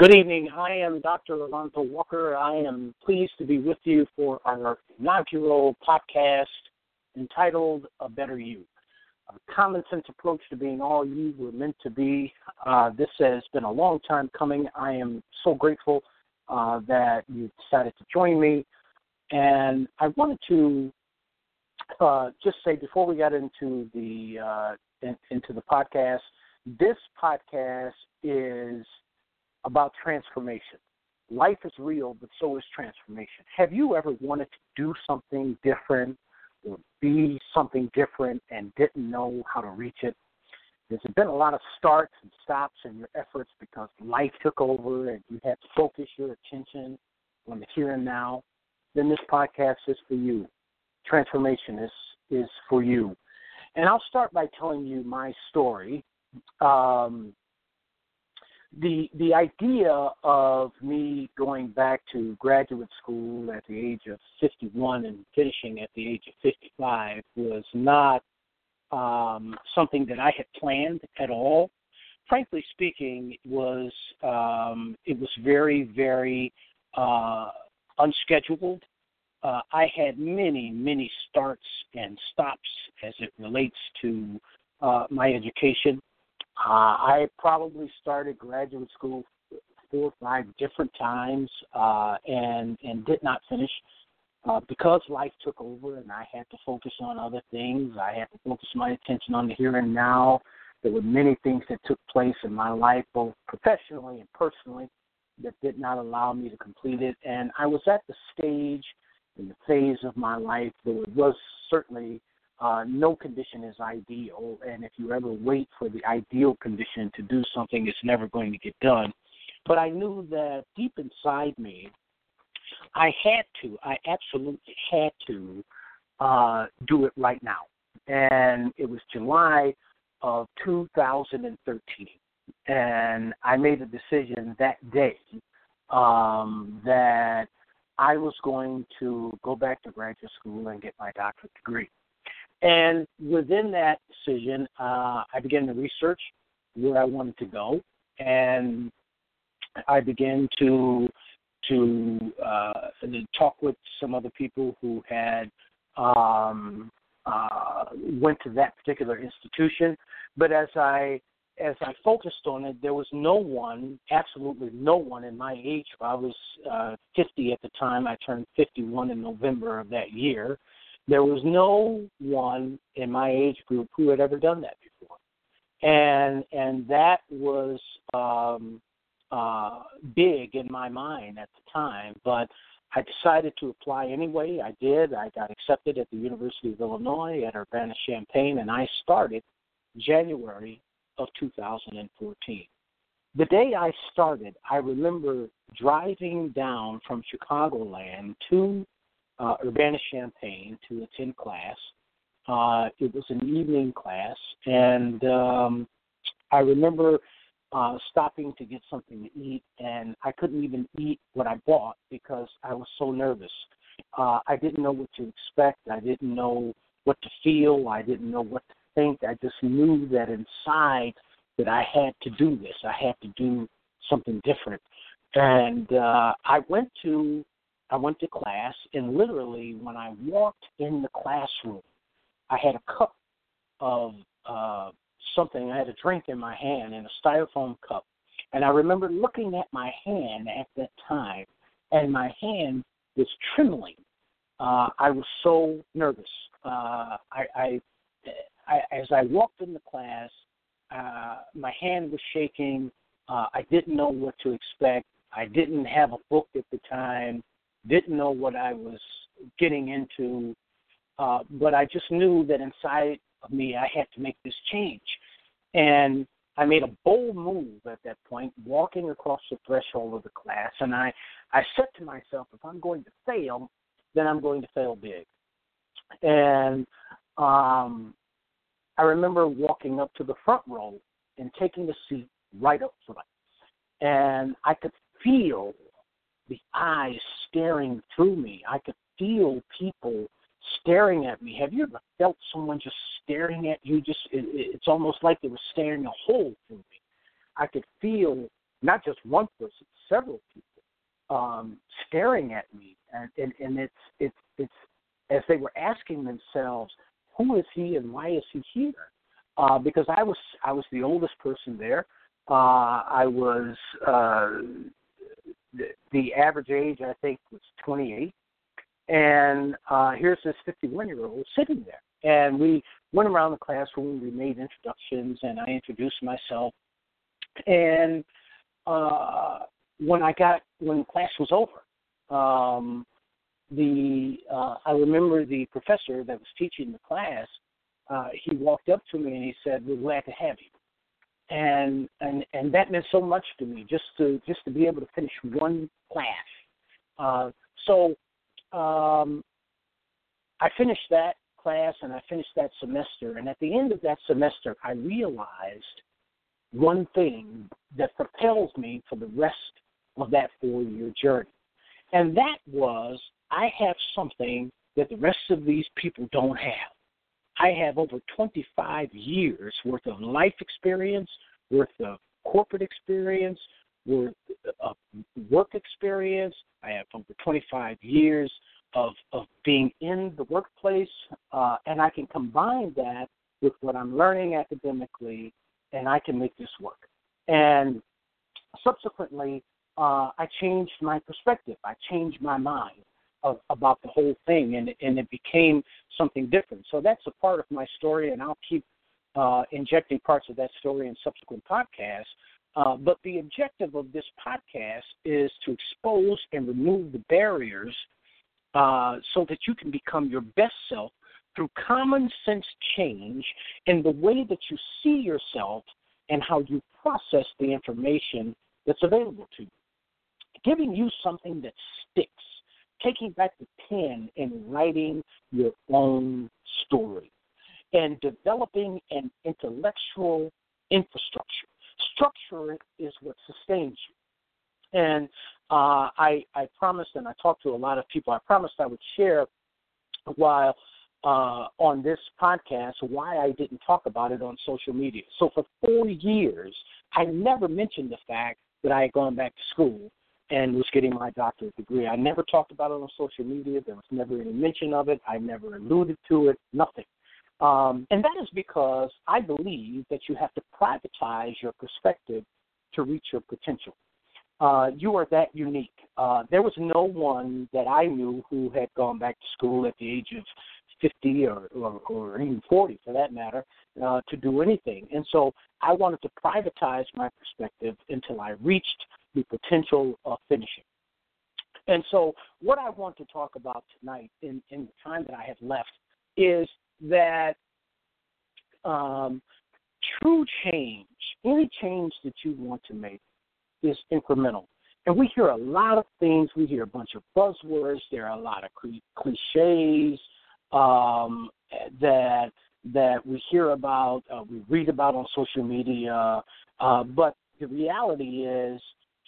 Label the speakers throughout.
Speaker 1: Good evening. I am Dr. Alonzo Walker. I am pleased to be with you for our inaugural podcast entitled A Better You. A common sense approach to being all you were meant to be. Uh, this has been a long time coming. I am so grateful uh, that you decided to join me. And I wanted to uh, just say before we got into the uh, in, into the podcast, this podcast is about transformation. Life is real, but so is transformation. Have you ever wanted to do something different or be something different and didn't know how to reach it? There's been a lot of starts and stops in your efforts because life took over and you had to focus your attention on the here and now. Then this podcast is for you transformation is is for you. And I'll start by telling you my story. Um, the the idea of me going back to graduate school at the age of 51 and finishing at the age of 55 was not um, something that I had planned at all. Frankly speaking, it was um, it was very very uh, unscheduled uh, I had many, many starts and stops as it relates to uh, my education. Uh, I probably started graduate school four or five different times uh, and and did not finish uh, because life took over and I had to focus on other things. I had to focus my attention on the here and now. There were many things that took place in my life, both professionally and personally, that did not allow me to complete it. And I was at the stage in the phase of my life, there was certainly uh, no condition is ideal, and if you ever wait for the ideal condition to do something, it's never going to get done. But I knew that deep inside me, I had to, I absolutely had to uh, do it right now. And it was July of 2013. And I made a decision that day um, that I was going to go back to graduate school and get my doctorate degree. And within that decision, uh, I began to research where I wanted to go, and I began to to uh, talk with some other people who had um, uh, went to that particular institution. But as I as I focused on it, there was no one, absolutely no one in my age. I was uh, 50 at the time. I turned 51 in November of that year. There was no one in my age group who had ever done that before, and and that was um, uh, big in my mind at the time. But I decided to apply anyway. I did. I got accepted at the University of Illinois at Urbana Champaign, and I started January of 2014. The day I started, I remember driving down from Chicagoland to uh, Urbana Champaign to attend class. Uh, it was an evening class, and um, I remember uh, stopping to get something to eat, and I couldn't even eat what I bought because I was so nervous. Uh, I didn't know what to expect. I didn't know what to feel. I didn't know what to think. I just knew that inside that I had to do this. I had to do something different. And uh, I went to I went to class, and literally when I walked in the classroom, I had a cup of uh, something. I had a drink in my hand in a styrofoam cup, and I remember looking at my hand at that time, and my hand was trembling. Uh, I was so nervous. Uh, I, I I, as I walked in the class, uh, my hand was shaking. Uh, I didn't know what to expect. I didn't have a book at the time. Didn't know what I was getting into. Uh, but I just knew that inside of me, I had to make this change. And I made a bold move at that point, walking across the threshold of the class, and I, I said to myself, if I'm going to fail, then I'm going to fail big. And um, I remember walking up to the front row and taking a seat right up front. And I could feel the eyes staring through me. I could feel people staring at me. Have you ever felt someone just staring at you? Just it, it's almost like they were staring a hole through me. I could feel not just one person, several people um, staring at me, and, and and it's it's it's as they were asking themselves, who is he and why is he here? Uh, because I was I was the oldest person there. Uh, I was uh, the, average age I think was 28, and uh, here's this 51 year old sitting there. And we went around the classroom, we made introductions, and I introduced myself. And uh, when I got when class was over, um, the uh, I remember the professor that was teaching the class. Uh, he walked up to me and he said, "We're glad to have you." And and and that meant so much to me just to just to be able to finish one class. Uh, so um, I finished that class and I finished that semester, and at the end of that semester, I realized one thing that propels me for the rest of that four-year journey, and that was I have something that the rest of these people don't have. I have over 25 years worth of life experience, worth of corporate experience, worth of work experience. I have over 25 years of of being in the workplace, uh, and I can combine that with what I'm learning academically, and I can make this work. And subsequently, uh, I changed my perspective. I changed my mind of, about the whole thing, and and it became something different. So that's a part of my story, and I'll keep uh, injecting parts of that story in subsequent podcasts. Uh, but the objective of this podcast is to expose and remove the barriers uh, so that you can become your best self through common sense change in the way that you see yourself and how you process the information that's available to you. Giving you something that sticks taking back the pen and writing your own story and developing an intellectual infrastructure. Structure is what sustains you. And uh, I, I promised, and I talked to a lot of people, I promised I would share while uh, on this podcast why I didn't talk about it on social media. So for four years, I never mentioned the fact that I had gone back to school and was getting my doctorate degree. I never talked about it on social media. There was never any mention of it. I never alluded to it. Nothing. Um, and that is because I believe that you have to privatize your perspective to reach your potential. Uh, you are that unique. Uh, there was no one that I knew who had gone back to school at the age of 50 or, or, or even 40 for that matter uh, to do anything. And so I wanted to privatize my perspective until I reached the potential of finishing. And so, what I want to talk about tonight, in, in the time that I have left, is that um, true change, any change that you want to make, is incremental. And we hear a lot of things. We hear a bunch of buzzwords. There are a lot of cliches um, that that we hear about, uh, we read about on social media. Uh, but the reality is,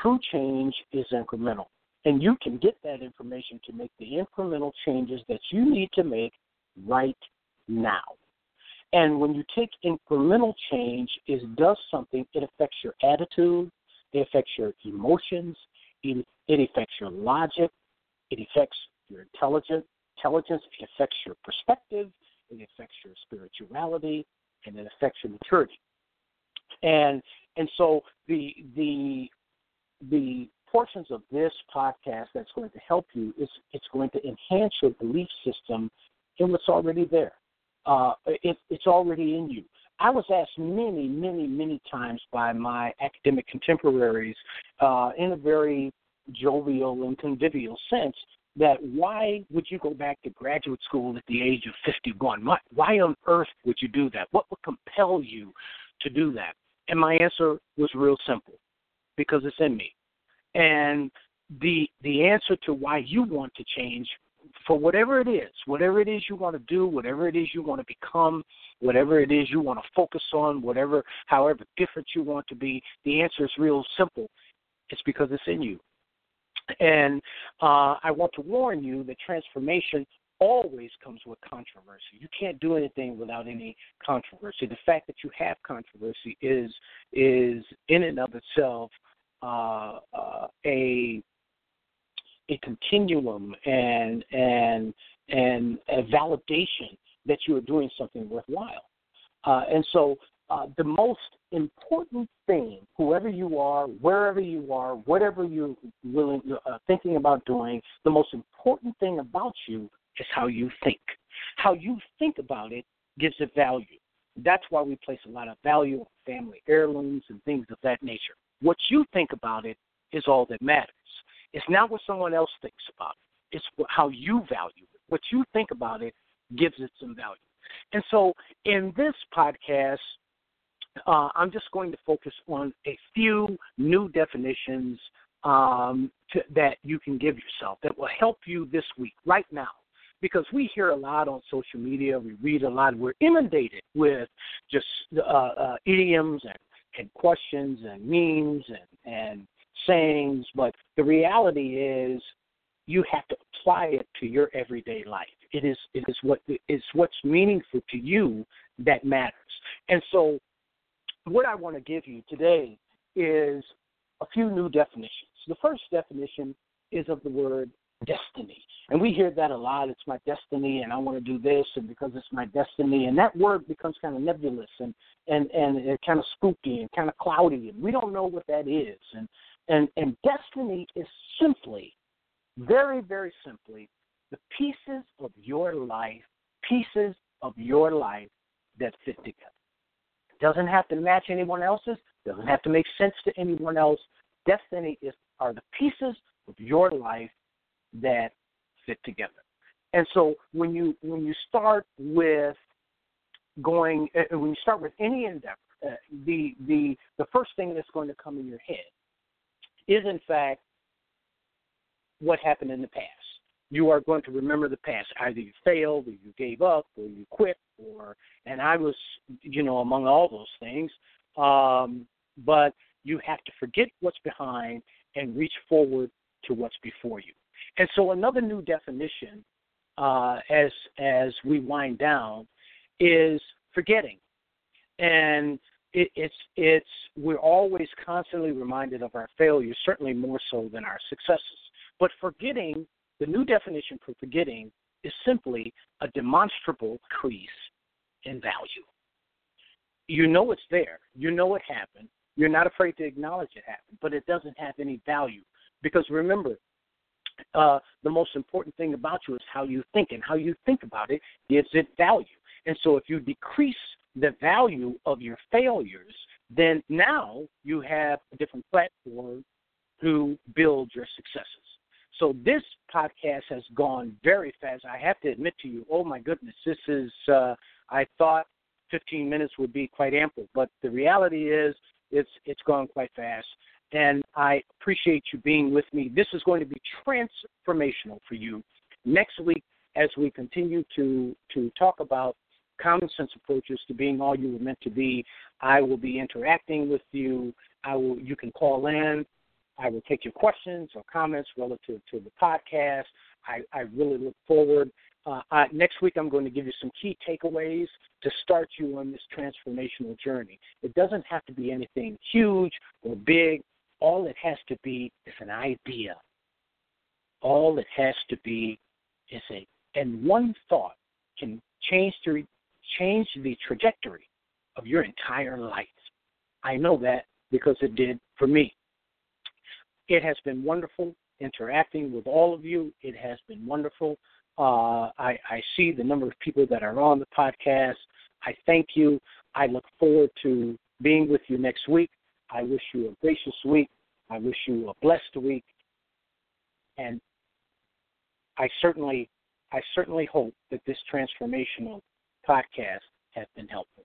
Speaker 1: True change is incremental. And you can get that information to make the incremental changes that you need to make right now. And when you take incremental change, it does something. It affects your attitude, it affects your emotions, it, it affects your logic, it affects your intelligence, intelligence, it affects your perspective, it affects your spirituality, and it affects your maturity. And and so the the the portions of this podcast that's going to help you is it's going to enhance your belief system in what's already there. Uh, it, it's already in you. I was asked many, many, many times by my academic contemporaries uh, in a very jovial and convivial sense that why would you go back to graduate school at the age of 51? Why, why on earth would you do that? What would compel you to do that? And my answer was real simple because it's in me. And the the answer to why you want to change for whatever it is, whatever it is you want to do, whatever it is you want to become, whatever it is you want to focus on, whatever however different you want to be, the answer is real simple. It's because it's in you. And uh, I want to warn you that transformation always comes with controversy. You can't do anything without any controversy. The fact that you have controversy is is in and of itself uh, uh, a a continuum and and and a validation that you are doing something worthwhile. Uh, and so uh, the most important thing, whoever you are, wherever you are, whatever you're willing, uh, thinking about doing, the most important thing about you is how you think. How you think about it gives it value. That's why we place a lot of value on family heirlooms and things of that nature. What you think about it is all that matters. It's not what someone else thinks about it. It's how you value it. What you think about it gives it some value. And so in this podcast, uh, I'm just going to focus on a few new definitions um, to, that you can give yourself that will help you this week, right now. Because we hear a lot on social media, we read a lot, we're inundated with just uh, uh, idioms and, and questions and memes and, and sayings, but the reality is you have to apply it to your everyday life. It is it is what is what's meaningful to you that matters. And so what I want to give you today is a few new definitions. The first definition is of the word destiny. And we hear that a lot. It's my destiny and I want to do this and because it's my destiny and that word becomes kind of nebulous and and and kind of spooky and kind of cloudy and we don't know what that is. And and, and destiny is simply, very, very simply, the pieces of your life, pieces of your life that fit together. Doesn't have to match anyone else's, doesn't have to make sense to anyone else. Destiny is are the pieces of your life that fit together. And so when you when you start with going uh, when you start with any endeavor, uh, the the the first thing that's going to come in your head is in fact what happened in the past. You are going to remember the past. Either you failed, or you gave up, or you quit, or and I was, you know, among all those things. Um, but you have to forget what's behind and reach forward to what's before you. And so another new definition, uh, as as we wind down, is forgetting. And it, it's it's we're always constantly reminded of our failures, certainly more so than our successes. But forgetting, the new definition for forgetting is simply a demonstrable increase in value. You know it's there. You know it happened. You're not afraid to acknowledge it happened, but it doesn't have any value. Because remember, uh, the most important thing about you is how you think, and how you think about it gives it value. And so if you decrease the value of your failures, then now you have a different platform to build your successes. So this podcast has gone very fast. I have to admit to you, oh my goodness, this is, uh, I thought 15 minutes would be quite ample, but the reality is it's, it's gone quite fast. And I appreciate you being with me. This is going to be transformational for you. Next week, as we continue to, to talk about common sense approaches to being all you were meant to be. I will be interacting with you. I will. You can call in. I will take your questions or comments relative to the podcast. I, I really look forward. Uh, I, next week, I'm going to give you some key takeaways to start you on this transformational journey. It doesn't have to be anything huge or big. All it has to be is an idea. All it has to be is a, and one thought can change the change the trajectory of your entire life. I know that because it did for me. It has been wonderful interacting with all of you. It has been wonderful. Uh, I, I see the number of people that are on the podcast. I thank you. I look forward to being with you next week. I wish you a gracious week. I wish you a blessed week. And I certainly I certainly hope that this transformational podcast has been helpful.